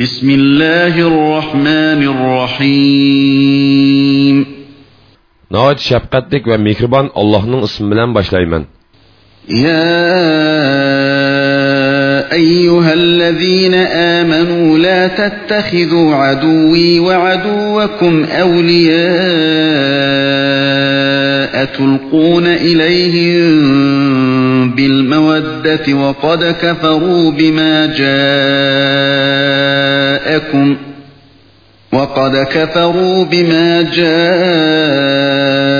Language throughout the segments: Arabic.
بسم الله الرحمن الرحيم şəfqətlik və mehriban Allah'ın ismi bilan başlayman. يا أيها الذين آمنوا لا تتخذوا عدوي وعدوكم أولياء تلقون إليهم بالمودة وقد كفروا بما جاءكم وقد كفروا بما جاءكم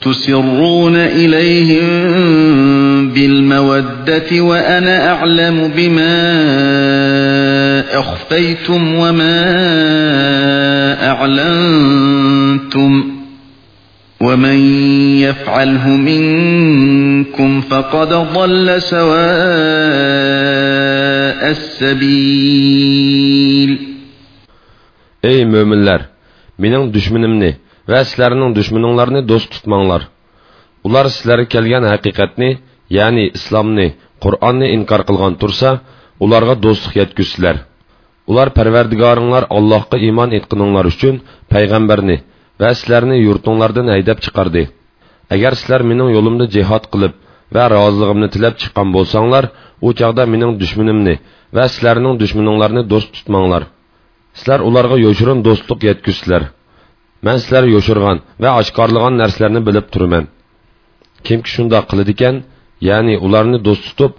تسرون إليهم بالمودة وأنا أعلم بما أخفيتم وما أعلنتم ومن يفعله منكم فقد ضل سواء السبيل. Ey möminlər, mening düşmənimni və sizlərning düşməninglarni do'st tutmanglar. Ular sizlarga kelgan haqiqatni, ya'ni islomni, Qur'onni inkor qilgan tursa, ularga do'stlik yetkizsizlar. Ular Parvardigoringlar Allohga iymon etqininglar uchun payg'ambarni va sizlarni yurtinglardan haydab chiqardi. Agar sizlar mening yo'limda jihad qilib va roziligimni tilab chiqqan bo'lsanglar, u chaqda mening dushmanimni va sizlarning dushmaninglarni do'st tutmanglar. Sizlar ularga yo'shirin do'stlik yetkizsizlar. Men sizlar yo'shirgan va oshkorlagan narsalarni bilib turaman. Kimki shunday qiladi ekan, ya'ni ularni do'st tutib,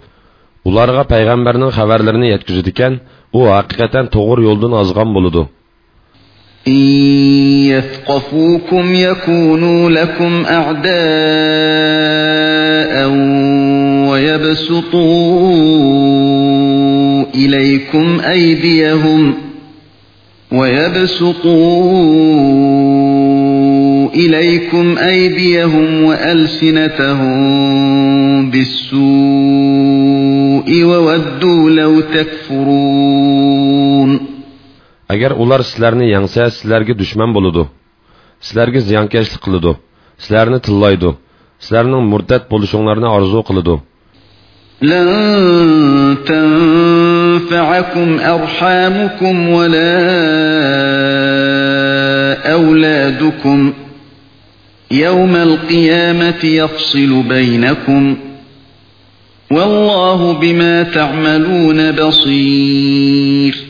ularga payg'ambarning xabarlarini yetkazadi ekan, u haqiqatan to'g'ri yo'ldan ozgan bo'ladi. إن يثقفوكم يكونوا لكم أعداء ويبسطوا إليكم أيديهم ويبسطوا إليكم أيديهم وألسنتهم بالسوء وودوا لو تكفرون agar ular sizlarni yangsa sizlarga dushman bo'ladi sizlarga ziyonkashlik qiladi sizlarni tillaydi sizlarning murtad bo'lishinglarni orzu qiladi لن تنفعكم أرحامكم ولا أولادكم. يوم القيامة يفصل بينكم. والله بما تعملون بصير.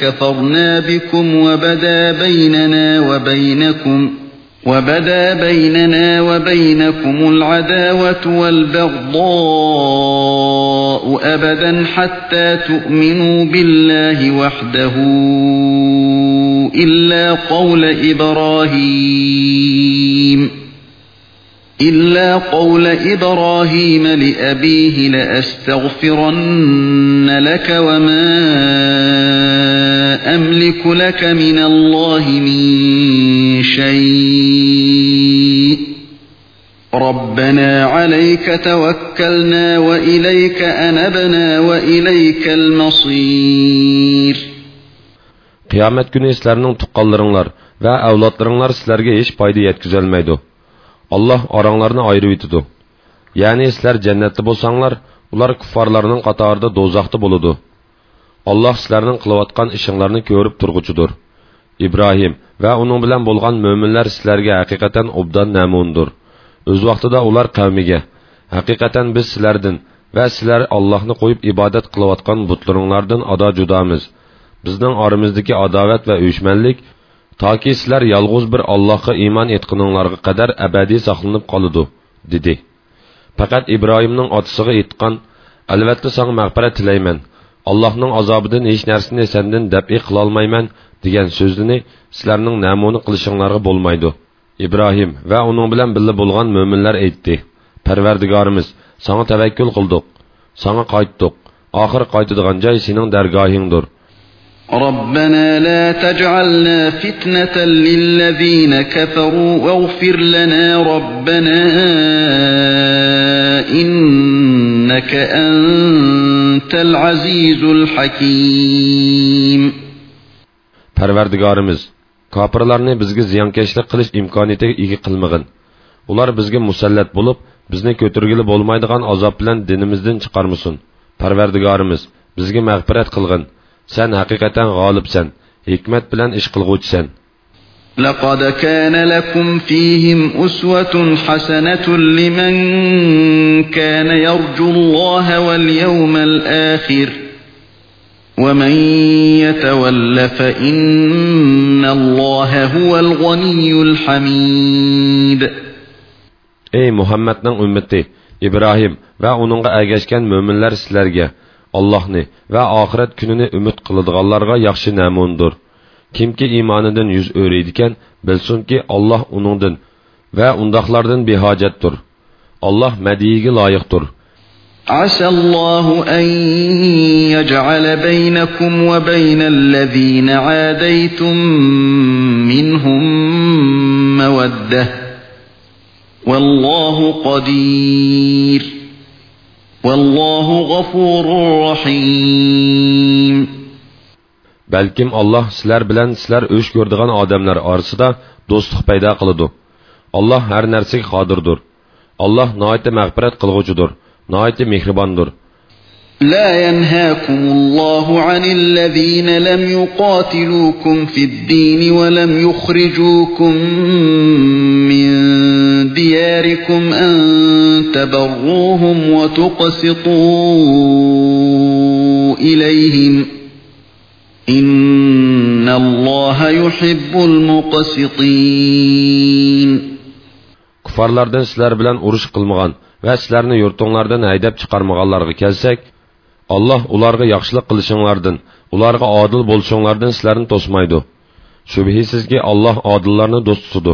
كفرنا بكم وبدا بيننا وبينكم وبدا بيننا وبينكم العداوة والبغضاء أبدا حتى تؤمنوا بالله وحده إلا قول إبراهيم. إلا قول إبراهيم لأبيه لأستغفرن لك وما أملك لك من الله من شيء. ربنا عليك توكلنا وإليك أنبنا وإليك المصير. qiyomat kuni sizlarning tuqqanlaringlar va avlodlaringlar sizlarga hech foyda yetkazolmaydi Allah oranglarni ayırıb etidi. Yəni sizlər cənnətdə bolsanlar, ular kuffarlarının qatarında dozaqda buludu. Allah sizlərinin qılıbatqan işinlərini görüb turğucudur. İbrahim və onun bilən bolğan möminlər sizlərə həqiqətən obdan nəmundur. Öz vaxtında ular qəvmigə, həqiqətən biz sizlərdən və sizlər Allahni qoyub ibadət qılıbatqan butlarınlardan ada cudamız. Bizdən aramızdakı adavət və öyüşmənlik toki sizlar yolg'iz bir allohga iymon etqininglarga qadar abadiy saqlanib qoladi dedi. Faqat ibrohimning otasiga aytgan albatta sanga mag'firat tilayman. Allohning azobidan hech narsani sendan dabi qilolmayman degan so'zini sizlarning namuna qilishinglarga bo'lmaydi ibrohim va uning bilan birga bo'lgan mo'minlar aytdi. Parvardigorimiz sanga tavakkul qildik sanga qaytdik. Oxir qaytadigan joy sening dargohingdir ربنا لا تجعلنا فتنة للذين كفروا واغفر لنا ربنا إنك أنت العزيز الحكيم Parvardigorimiz, kofirlarni bizga ziyonkashlik qilish imkoniyatiga ega qilmag'in. Ular bizga musallat bo'lib, bizni ko'targili bo'lmaydigan azob bilan dinimizdan chiqarmasin. Parvardigorimiz, bizga mag'firat qilg'in. سن حقيقة غالب سن حكمت بلن اشقلغوت سن لقد كان لكم فيهم أسوة حسنة لمن كان يرجو الله واليوم الآخر ومن يتول فإن الله هو الغني الحميد Ey Muhammed'in ümmeti, İbrahim ve onunla ağaçken müminler sizlerge, Allohni va oxirat kunini umid qiladiganlarga yaxshi namundir. Kimki iymonidan yuz o'raydigan, bilsinki Alloh uningdan va undoqlardan behojatdir. Alloh madiyiga loyiqdir. عسى الله أن يجعل بينكم وبين الذين عاديتم منهم مودة والله قدير والله غفور رحيم balkim alloh sizlar bilan sizlar o'sh ko'rdigan odamlar orasida do'stlik paydo qiladi alloh har narsaga qodirdir alloh noiti mag'firat qilg'uchidir noiti mehribondir لا ينهاكم الله عن الذين لم يقاتلوكم في الدين ولم يخرجوكم من دياركم أن تبروهم وتقسطوا إليهم إن الله يحب المقسطين kuffarlardan sizlar bilan urush qilmagan va sizlarni yurtinglardan haydab chiqarmaganlarga kelsak alloh ularga yaxshilik qilishinglardan ularga odil bo'lishinglardan sizlarni to'smaydi shubhisizki alloh odillarni do'st tutadi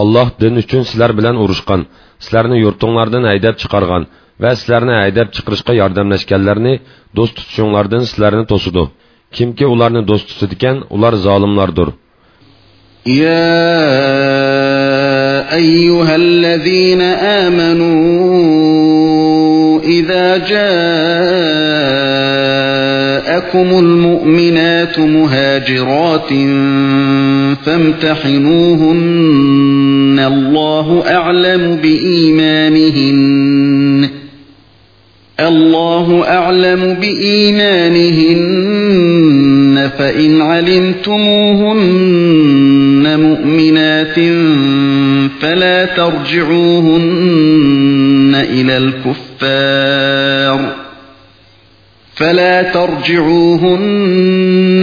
Allah din uchun sizlar bilan urushgan, sizlarni yurtinglardan haydab chiqargan va sizlarni haydab chiqarishga yordamlashganlarni do'st tutishinglardan sizlarni to'sidi. Kimki ularni do'st tutadigan, ular zolimlardir. Ya ayyuhallazina amanu idza jaa جاءكم المؤمنات مهاجرات فامتحنوهن. الله أعلم بإيمانهن. الله أعلم بإيمانهن. فإن علمتموهن مؤمنات فلا ترجعوهن إلى الكفار. فلا ترجعوهن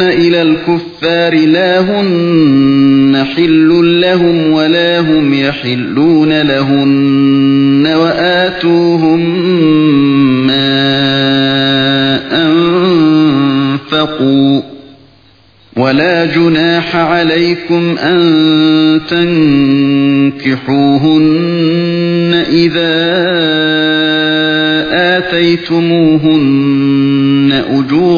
إلى الكفار لا هن حل لهم ولا هم يحلون لهن وآتوهم ما أنفقوا. ولا جناح عليكم أن تنكحوهن إذا آتيتموهن.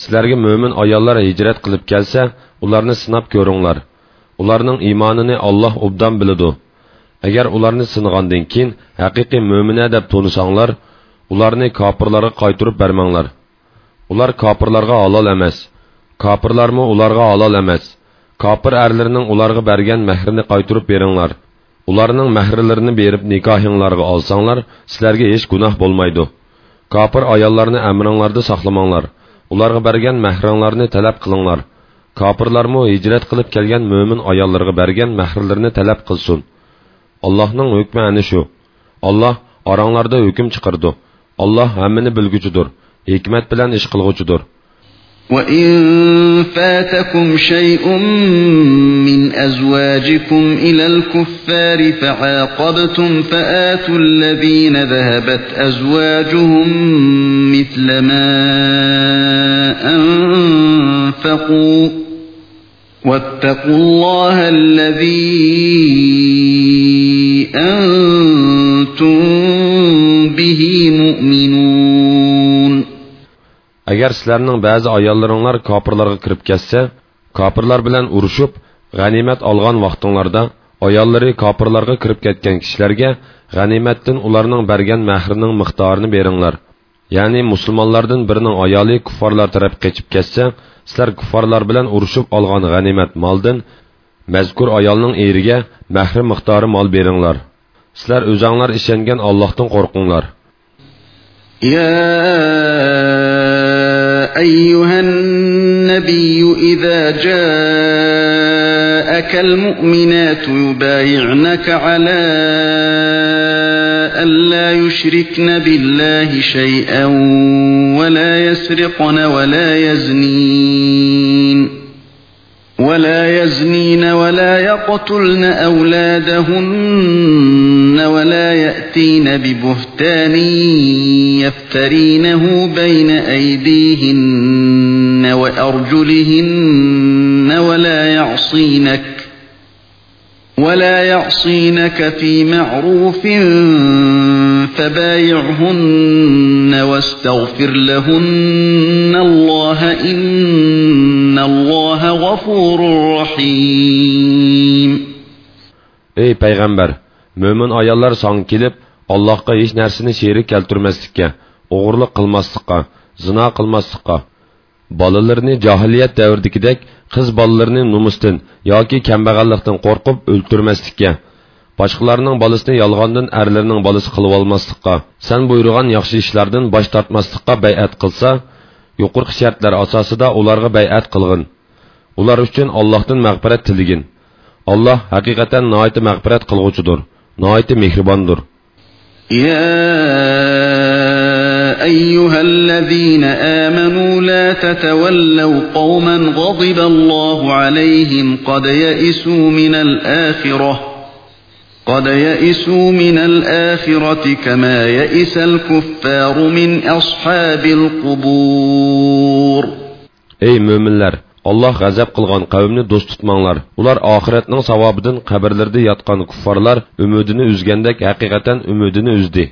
sizlərə mömin ayollar hicrət qılıb gəlsə, onlarını sınab görünglar. Onlarning iymonini Alloh obdan biladi. Agar ularni sinagandan keyin haqiqiy mo'mina deb to'nisanglar, ularni kofirlarga qaytarib bermanglar. Ular kofirlarga halol emas. Kofirlarmi ularga halol emas. Kofir erlarining ularga bergan mahrini qaytarib beringlar. Ularning mahrlarini berib nikohinglarga olsanglar, sizlarga hech gunoh bo'lmaydi. Kofir ayollarni amringlarda saqlamanglar. Ularga bergan mahringlarni talab qilinglar. Kofirlarmi hijrat qilib kelgan mo'min ayollarga bergan mahrlarini talab qilsin. Allohning hukmi ana shu. Alloh oranglarda hukm chiqardi. Alloh hammani bilguchidir, hikmat bilan ish qilg'uchidir. وَإِن فَاتَكُمْ شَيْءٌ مِّنْ أَزْوَاجِكُمْ إِلَى الْكُفَّارِ فَعَاقَبْتُمْ فَآتُوا الَّذِينَ ذَهَبَتْ أَزْوَاجُهُم مِّثْلَ مَا أَنفَقُوا وَاتَّقُوا اللَّهَ الَّذِي agar sizlarning ba'zi ayollaringlar kofirlarga kirib ketsa kofirlar bilan urushib g'animat olgan vaqtinglarda ayollari kofirlarga kirib ketgan kishilarga g'animatdan ularning bergan mahrining miqdorini beringlar. Ya'ni musulmonlardan birining ayoli kuffarlar taraf qechib ketsa sizlar kuffarlar bilan urushib olgan g'animat moldan mazkur ayolning eriga mahri miqdori mol beringlar. Sizlar o'zanglar ishongan ollohdan qo'rqinglar. يا أيها النبي إذا جاءك المؤمنات يبايعنك على أن لا يشركن بالله شيئا ولا يسرقن ولا يزنين. ولا يزنين ولا يقتلن أولادهن ولا يأتين ببهتان يفترينه بين أيديهن وأرجلهن ولا يعصينك ولا يعصينك في معروف فبايعهن واستغفر لهن الله إن الله غفور رحيم ey payg'ambar mo'min ayollar song kelib allohga hech narsani sherik keltirmaslikka o'g'irlik qilmaslikqa zino qilmaslikqa bolalarni johiliyat davridagidek qiz bolalarini numusdan yoki kambag'allikdan qo'rqib o'ltirmaslikka boshqalarning bolasini yolg'ondan erlarning bolasi qilib olmaslikqa san buyurgan yaxshi ishlardan bosh tortmaslikqa bay'at qilsa yuqorqi shartlar asosida ularga bay'at qilg'in ular uchun allohdan mag'firat tiligin alloh haqiqatan noiti mag'firat qilg'uchidir noiti mehribondir يا أيها الذين آمنوا لا تتولوا قوما غضب الله عليهم قد يئسوا من الآخرة قد يئسوا من الآخرة كما يئس الكفار من أصحاب القبور ey mo'minlar alloh g'azab qilgan qavmni do'st tutmanglar ular oxiratning savobidan qabrlarda yotgan kuffarlar umidini uzgandek haqiqatan umidini uzdi